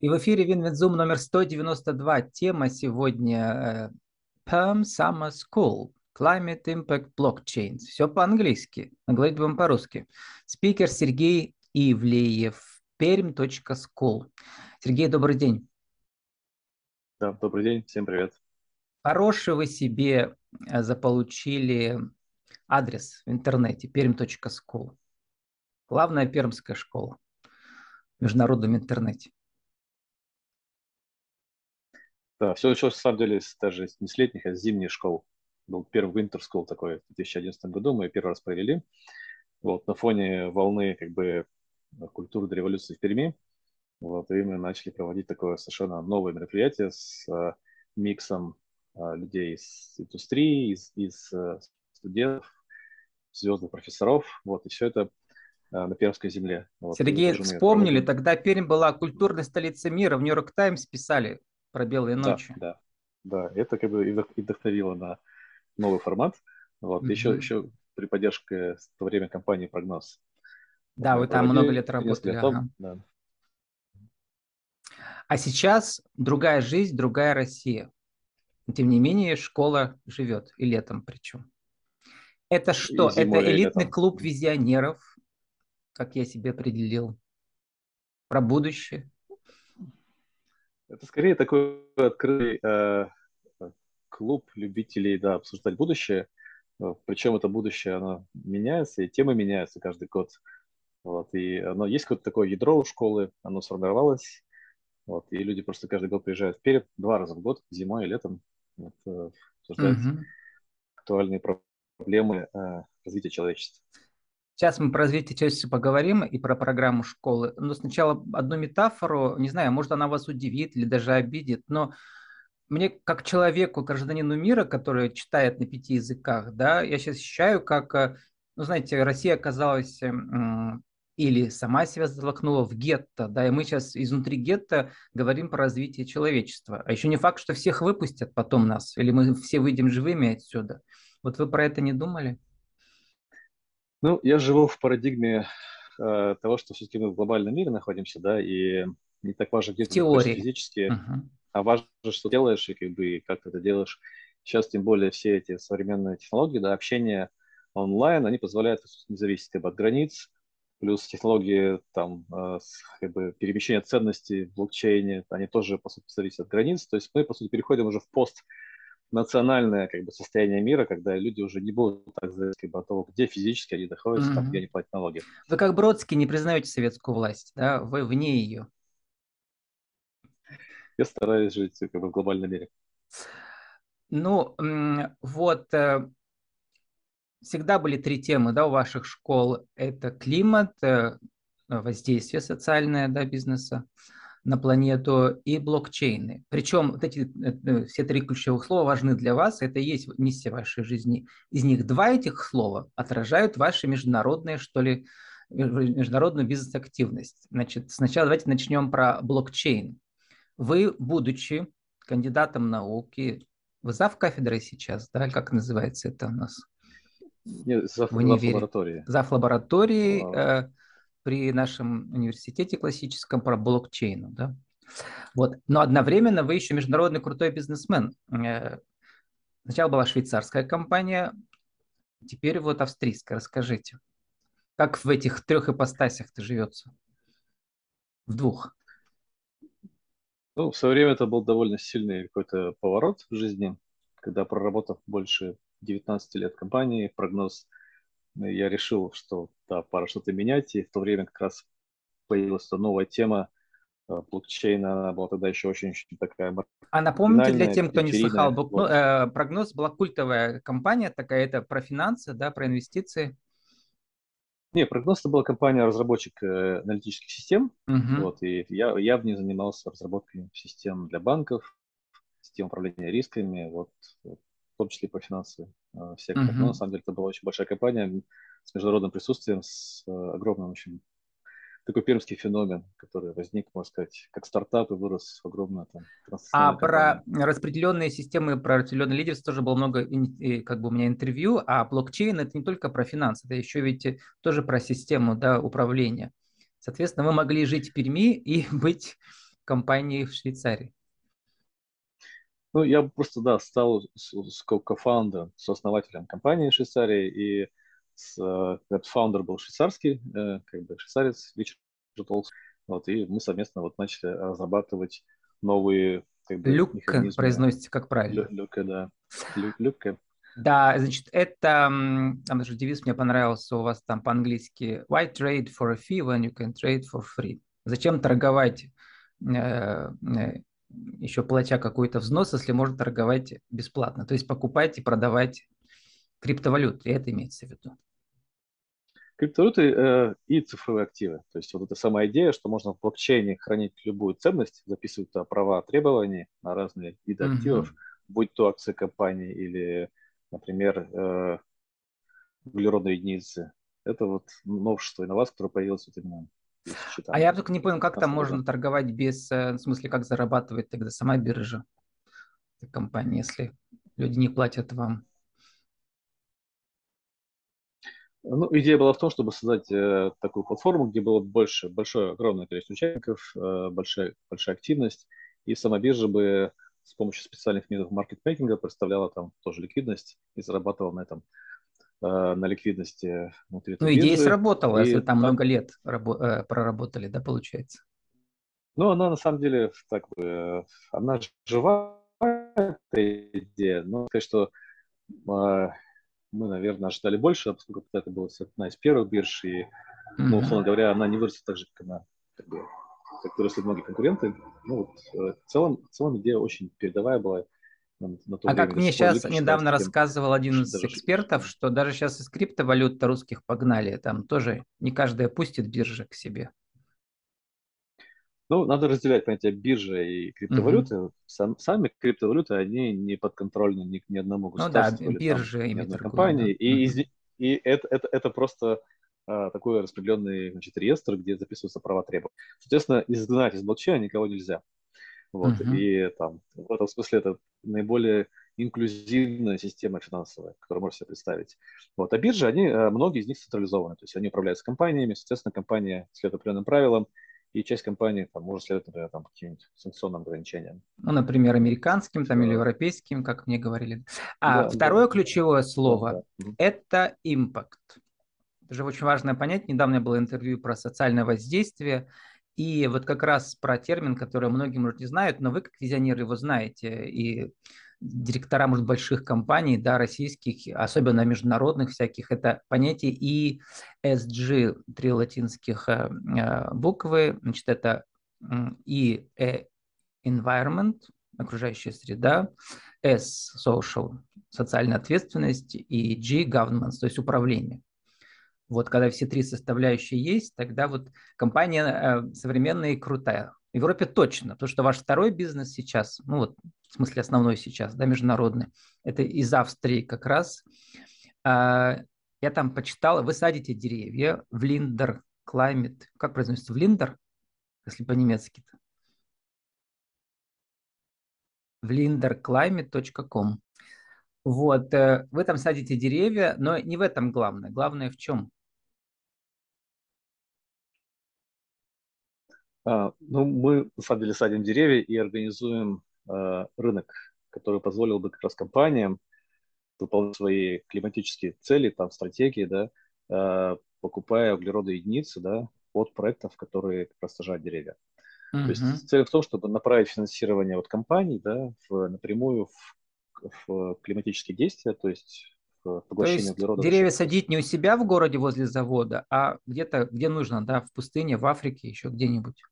И в эфире Винвензум номер 192. Тема сегодня э, Perm Summer School. Climate Impact Blockchain. Все по-английски, но говорить будем по-русски. Спикер Сергей Ивлеев, perm.school. Сергей, добрый день. Да, добрый день, всем привет. Хороший вы себе э, заполучили адрес в интернете perm.school. Главная пермская школа в международном интернете. Да, все началось, на самом деле, даже не с летних, а с зимних школ. Был первый Winter School такой в 2011 году, мы первый раз провели. Вот, на фоне волны как бы культуры до революции в Перми. Вот, и мы начали проводить такое совершенно новое мероприятие с а, миксом а, людей из индустрии, из, из а, студентов, звездных профессоров. Вот, и все это а, на Пермской земле. Вот, Сергей, вспомнили, тогда Пермь была культурной столицей мира, в Нью-Йорк Таймс писали про белые ночи. Да, да, да. Это как бы и вдохновило на новый формат. Вот. Mm-hmm. Еще, еще при поддержке в то время компании «Прогноз». Да, вы там много лет работали. Ага. Да. А сейчас другая жизнь, другая Россия. Тем не менее, школа живет, и летом причем. Это что? Это элитный клуб визионеров, как я себе определил, про будущее. Это скорее такой открытый э, клуб любителей да, обсуждать будущее. Э, Причем это будущее, оно меняется, и темы меняются каждый год. Вот, и оно есть какое-то такое ядро у школы, оно сформировалось. Вот, и люди просто каждый год приезжают вперед, два раза в год, зимой и летом, вот, э, обсуждать mm-hmm. актуальные проблемы э, развития человечества. Сейчас мы про развитие человечества поговорим и про программу школы. Но сначала одну метафору, не знаю, может она вас удивит или даже обидит, но мне как человеку, гражданину мира, который читает на пяти языках, да, я сейчас ощущаю, как, э, ну, знаете, Россия оказалась или сама себя затолкнула в гетто, да, и мы сейчас изнутри гетто говорим про развитие человечества. А еще не факт, что всех выпустят потом нас, или мы все выйдем живыми отсюда. Вот вы про это не думали? Ну, я живу в парадигме э, того, что все-таки мы в глобальном мире находимся, да, и не так важно, где ты находишься физически, uh-huh. а важно, что делаешь и как бы как ты это делаешь. Сейчас тем более все эти современные технологии, да, общение онлайн, они позволяют не зависеть как бы, от границ, плюс технологии там э, как бы перемещения ценностей в блокчейне, они тоже, по сути, зависят от границ. То есть мы, по сути, переходим уже в пост национальное как бы, состояние мира, когда люди уже не будут так зависеть как бы, от того, где физически они находятся, mm-hmm. там, где они платят налоги. Вы как Бродский не признаете советскую власть, да? Вы вне ее. Я стараюсь жить как бы, в глобальном мире. Ну, вот э, всегда были три темы да, у ваших школ. Это климат, э, воздействие социальное да, бизнеса, на планету и блокчейны. Причем вот эти э, все три ключевых слова важны для вас, это и есть миссия вашей жизни. Из них два этих слова отражают ваши международные, что ли, международную бизнес-активность. Значит, сначала давайте начнем про блокчейн. Вы, будучи кандидатом науки, вы зав кафедрой сейчас, да, как называется это у нас? Нет, зав, в универе. зав лаборатории. Зав лаборатории. Э, при нашем университете классическом про блокчейну, да. Вот. Но одновременно вы еще международный крутой бизнесмен. Э, сначала была швейцарская компания, теперь вот австрийская. Расскажите, как в этих трех ипостасях-то живется? В двух. Ну, в свое время это был довольно сильный какой-то поворот в жизни, когда проработав больше 19 лет компании, прогноз – я решил, что да, пора что-то менять, и в то время как раз появилась новая тема э, блокчейна, она была тогда еще очень-очень такая... А напомните для тем, кто не слыхал, вот. ну, э, прогноз была культовая компания такая, это про финансы, да, про инвестиции? Не, прогноз это была компания-разработчик э, аналитических систем, uh-huh. вот, и я, я в ней занимался разработкой систем для банков, систем управления рисками, вот, вот в том числе по финансовым э, сектору. Uh-huh. Но на самом деле это была очень большая компания с международным присутствием, с э, огромным очень такой пермский феномен, который возник, можно сказать, как стартап и вырос в огромное там. А про распределенные системы, про распределенное лидерство тоже было много как бы у меня интервью, а блокчейн это не только про финансы, это еще ведь тоже про систему да, управления. Соответственно, вы могли жить в Перми и быть компании в Швейцарии? Ну, я просто, да, стал с кофаундером, основателем компании в Швейцарии, и с, э, этот фаундер был швейцарский, э, как бы швейцарец, Ричард Толкс, вот, и мы совместно вот начали разрабатывать новые как бы, Люк произносите как правильно? Люка, да. Люка. Да, значит, это, там даже девиз мне понравился у вас там по-английски. Why trade for a fee when you can trade for free? Зачем торговать, э, э, еще платя какой-то взнос, если можно торговать бесплатно? То есть покупать и продавать криптовалюты, это имеется в виду. Криптовалюты э, и цифровые активы. То есть вот эта самая идея, что можно в блокчейне хранить любую ценность, записывать туда права, требования на разные виды mm-hmm. активов, будь то акции компании или например, э, углеродные единицы. Это вот новшество инновация, которое появилось вот именно а я только не понял, как там можно торговать без, э, в смысле, как зарабатывает тогда сама биржа, компания, если люди не платят вам? Ну, идея была в том, чтобы создать э, такую платформу, где было больше, большое, огромное количество участников, э, большая, большая активность, и сама биржа бы с помощью специальных методов маркетмейкинга представляла там тоже ликвидность и зарабатывала на этом. э, на ликвидности внутри Ну, идея сработала, и, если там да, много лет рабо- э, проработали, да, получается? Ну, она на самом деле, так бы, она жива, эта идея, но сказать, что э, мы, наверное, ожидали больше, поскольку это была одна из первых бирж, и, ну, условно говоря, она не вырастет так же, как она как бы, как выросли многие конкуренты. Ну, вот, э, в, целом, в целом идея очень передовая была. На, на а как мне сейчас недавно рассказывал один из экспертов, что даже сейчас из криптовалют русских погнали, там тоже не каждая пустит биржа к себе. Ну, надо разделять понятие биржи и криптовалюты. Угу. Сам, сами криптовалюты, они не подконтрольны ни, ни одному государству. Ну да, биржи там, ни одной компании. Да. И, угу. и, и это, это, это просто а, такой распределенный значит, реестр, где записываются права требования. Соответственно, изгнать из блокчейна никого нельзя. Вот, uh-huh. И там, в этом смысле это наиболее инклюзивная система финансовая, которую можно себе представить. Вот. А биржи, они, э, многие из них централизованы, то есть они управляются компаниями, соответственно, компания следует определенным правилам, и часть компаний там, может следовать, например, там, каким-нибудь санкционным ограничениям. Ну, например, американским там, да. или европейским, как мне говорили. А да, второе да. ключевое слово да, да. – это импакт. Это же очень важное понять. Недавно было интервью про социальное воздействие. И вот как раз про термин, который многие, может, не знают, но вы, как визионер, его знаете. И директора, может, больших компаний, да, российских, особенно международных всяких, это понятие ESG, три латинских э, э, буквы. Значит, это E – environment, окружающая среда, S – social, социальная ответственность, и G – governance, то есть управление. Вот когда все три составляющие есть, тогда вот компания э, современная и крутая. В Европе точно, потому что ваш второй бизнес сейчас, ну вот в смысле основной сейчас, да, международный, это из Австрии как раз. Э, я там почитал, вы садите деревья в Линдер Climate, как произносится, в Линдер, если по-немецки-то? в linderclimate.com. Вот, э, вы там садите деревья, но не в этом главное. Главное в чем? Ну, мы, на самом деле, садим деревья и организуем а, рынок, который позволил бы как раз компаниям выполнять свои климатические цели, там, стратегии, да, а, покупая углеродные единицы, да, от проектов, которые как раз сажают деревья. Uh-huh. То есть цель в том, чтобы направить финансирование от компаний, да, в, напрямую в, в климатические действия, то есть поглощение То есть углерода. Деревья садить не у себя в городе возле завода, а где-то, где нужно, да, в пустыне, в Африке, еще где-нибудь.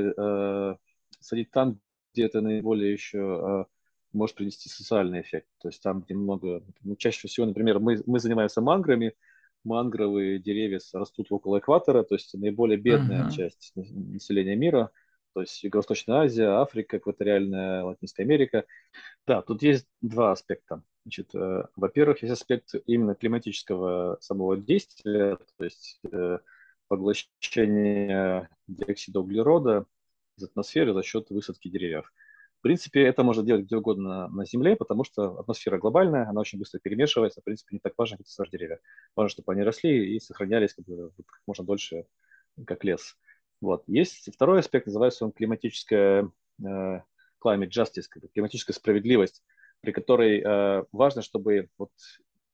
Э, садить там, где это наиболее еще э, может принести социальный эффект. То есть там, где много... Ну, чаще всего, например, мы, мы занимаемся манграми, мангровые деревья растут около экватора, то есть наиболее бедная uh-huh. часть населения мира, то есть Юго-Восточная Азия, Африка, экваториальная Латинская Америка. Да, тут есть два аспекта. Значит, э, во-первых, есть аспект именно климатического самого действия, то есть э, поглощение диоксида углерода из атмосферы за счет высадки деревьев. В принципе, это можно делать где угодно на Земле, потому что атмосфера глобальная, она очень быстро перемешивается. В принципе, не так важно, как сажать деревья. Важно, чтобы они росли и сохранялись как, бы, как можно дольше, как лес. Вот. Есть второй аспект, называется он климатическая э, climate justice, климатическая справедливость, при которой э, важно, чтобы вот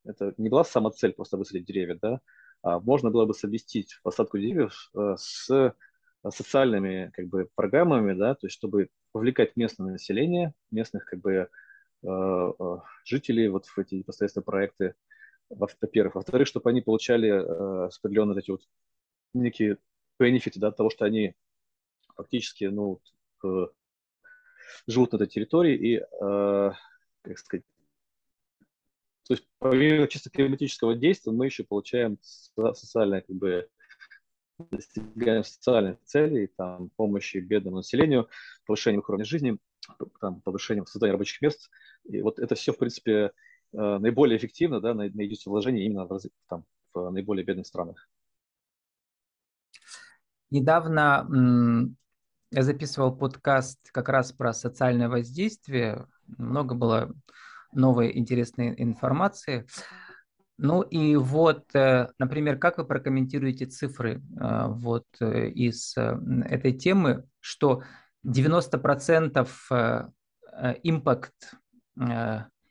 это не была сама цель просто высадить деревья, да, можно было бы совместить посадку деревьев э, с социальными как бы программами, да, то есть чтобы вовлекать местное население, местных как бы э, э, жителей вот в эти непосредственно проекты, во-первых. Во-вторых, чтобы они получали э, определенные эти вот некие бенефиты, да, от того, что они фактически, ну, э, живут на этой территории и, э, как сказать, то есть помимо чисто климатического действия мы еще получаем социальное как бы достигаем социальных целей, там, помощи бедному населению, повышение уровня жизни, там, повышение создания рабочих мест. И вот это все, в принципе, э, наиболее эффективно, да, найдется вложение именно в, там, в наиболее бедных странах. Недавно я записывал подкаст как раз про социальное воздействие. Много было новой интересной информации. Ну и вот, э, например, как вы прокомментируете цифры э, вот э, из этой темы, что 90% импакт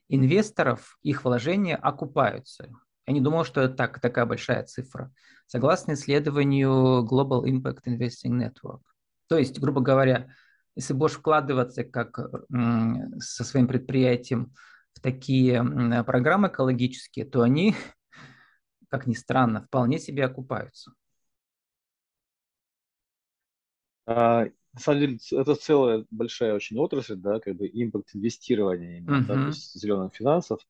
инвесторов, их вложения окупаются. Я не думал, что это так, такая большая цифра. Согласно исследованию Global Impact Investing Network. То есть, грубо говоря, если будешь вкладываться как со своим предприятием такие программы экологические, то они, как ни странно, вполне себе окупаются. А, на самом деле, это целая большая очень отрасль, да, как бы импакт инвестирования, именно, uh-huh. да, то есть зеленых финансов.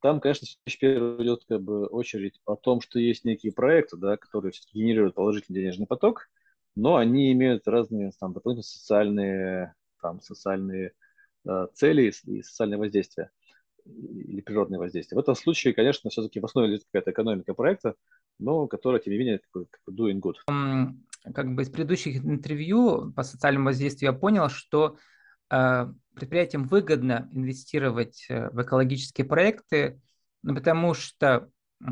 Там, конечно, в первую идет как бы очередь о том, что есть некие проекты, да, которые генерируют положительный денежный поток, но они имеют разные там, дополнительные социальные, там, социальные Э, целей и социальное воздействие или природное воздействие. В этом случае, конечно, все-таки в основе лежит какая-то экономика проекта, но которая, тем не менее, doing good. Как бы из предыдущих интервью по социальному воздействию я понял, что э, предприятиям выгодно инвестировать э, в экологические проекты, ну, потому что э,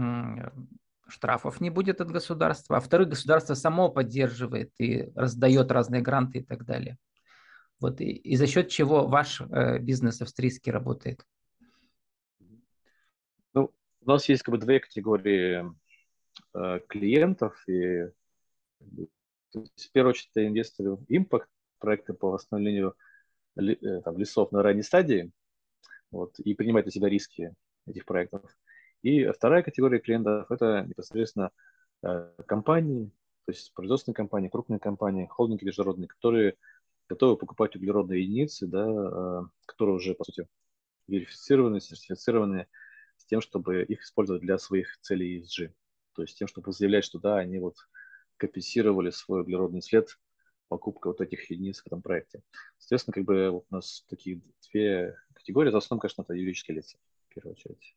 штрафов не будет от государства, а вторых государство само поддерживает и раздает разные гранты и так далее. Вот и, и за счет чего ваш э, бизнес австрийский работает? Ну, у нас есть как бы две категории э, клиентов. И, в первую очередь, это инвесторы импакт, проекты по восстановлению ли, э, там, лесов на ранней стадии вот, и принимать на себя риски этих проектов. И вторая категория клиентов – это непосредственно э, компании, то есть производственные компании, крупные компании, холдинги международные, которые готовы покупать углеродные единицы, да, а, которые уже, по сути, верифицированы, сертифицированы с тем, чтобы их использовать для своих целей ESG. То есть тем, чтобы заявлять, что да, они вот компенсировали свой углеродный след покупкой вот этих единиц в этом проекте. Соответственно, как бы вот у нас такие две категории. В основном, конечно, это юридические лица, в первую очередь.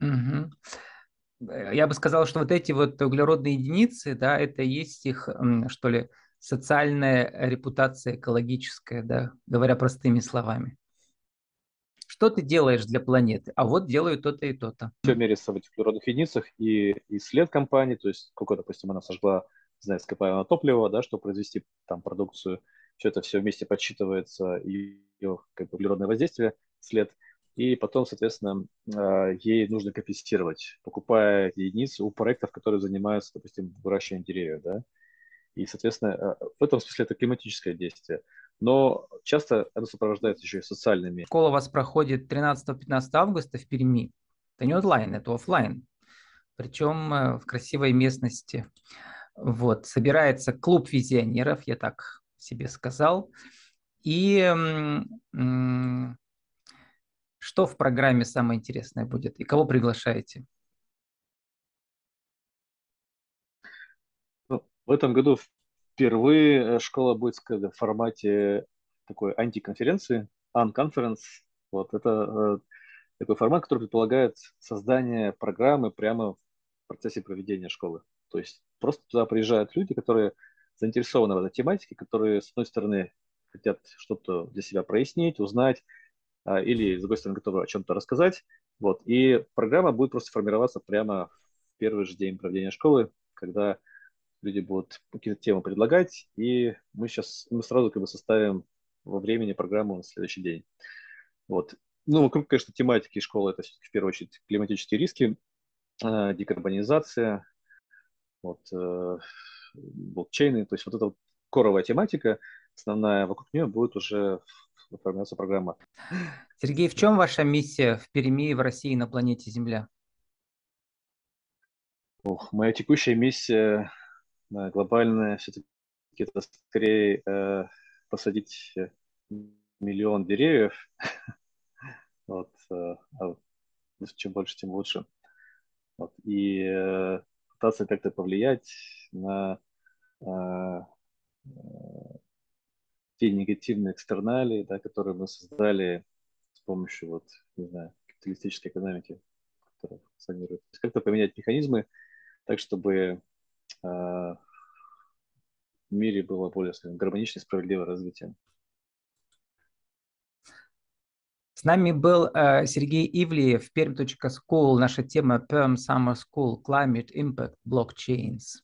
Угу. Я бы сказал, что вот эти вот углеродные единицы, да, это есть их, что ли, социальная репутация экологическая, да, говоря простыми словами. Что ты делаешь для планеты? А вот делаю то-то и то-то. Все меряется в этих природных единицах и, и след компании, то есть сколько, допустим, она сожгла, не знаю, ископаемого топлива, да, чтобы произвести там продукцию, все это все вместе подсчитывается, ее как бы, углеродное воздействие, след, и потом, соответственно, а, ей нужно компенсировать, покупая единицы у проектов, которые занимаются, допустим, выращиванием деревьев, да, и, соответственно, э, в этом смысле это климатическое действие. Но часто оно сопровождается еще и социальными. Школа у вас проходит 13-15 августа в Перми. Это не онлайн, это офлайн. Причем э, в красивой местности. Вот. Собирается клуб визионеров, я так себе сказал. И что в программе самое интересное будет? И кого приглашаете? В этом году впервые э, школа будет сказать, в формате такой антиконференции, unconference. Вот это э, такой формат, который предполагает создание программы прямо в процессе проведения школы. То есть просто туда приезжают люди, которые заинтересованы в этой тематике, которые, с одной стороны, хотят что-то для себя прояснить, узнать, а, или, с другой стороны, готовы о чем-то рассказать. Вот. И программа будет просто формироваться прямо в первый же день проведения школы, когда люди будут какие-то темы предлагать, и мы сейчас, мы сразу как бы составим во времени программу на следующий день. Вот. Ну, вокруг, конечно, тематики школы это в первую очередь климатические риски, э, декарбонизация, вот, э, блокчейны, то есть вот эта вот коровая тематика, основная, вокруг нее будет уже формироваться программа. Сергей, в чем ваша миссия в Перми, в России, на планете Земля? Ох, моя текущая миссия глобальная все-таки это скорее э, посадить миллион деревьев. вот, э, а чем больше, тем лучше. Вот, и э, пытаться как-то повлиять на э, те негативные экстерналии, да, которые мы создали с помощью вот, не знаю, капиталистической экономики, которая функционирует. Как-то поменять механизмы так, чтобы в мире было более скажем, гармоничное справедливое развитие. С нами был э, Сергей Ивлиев, perm.school, наша тема Perm Summer School, Climate Impact Blockchains.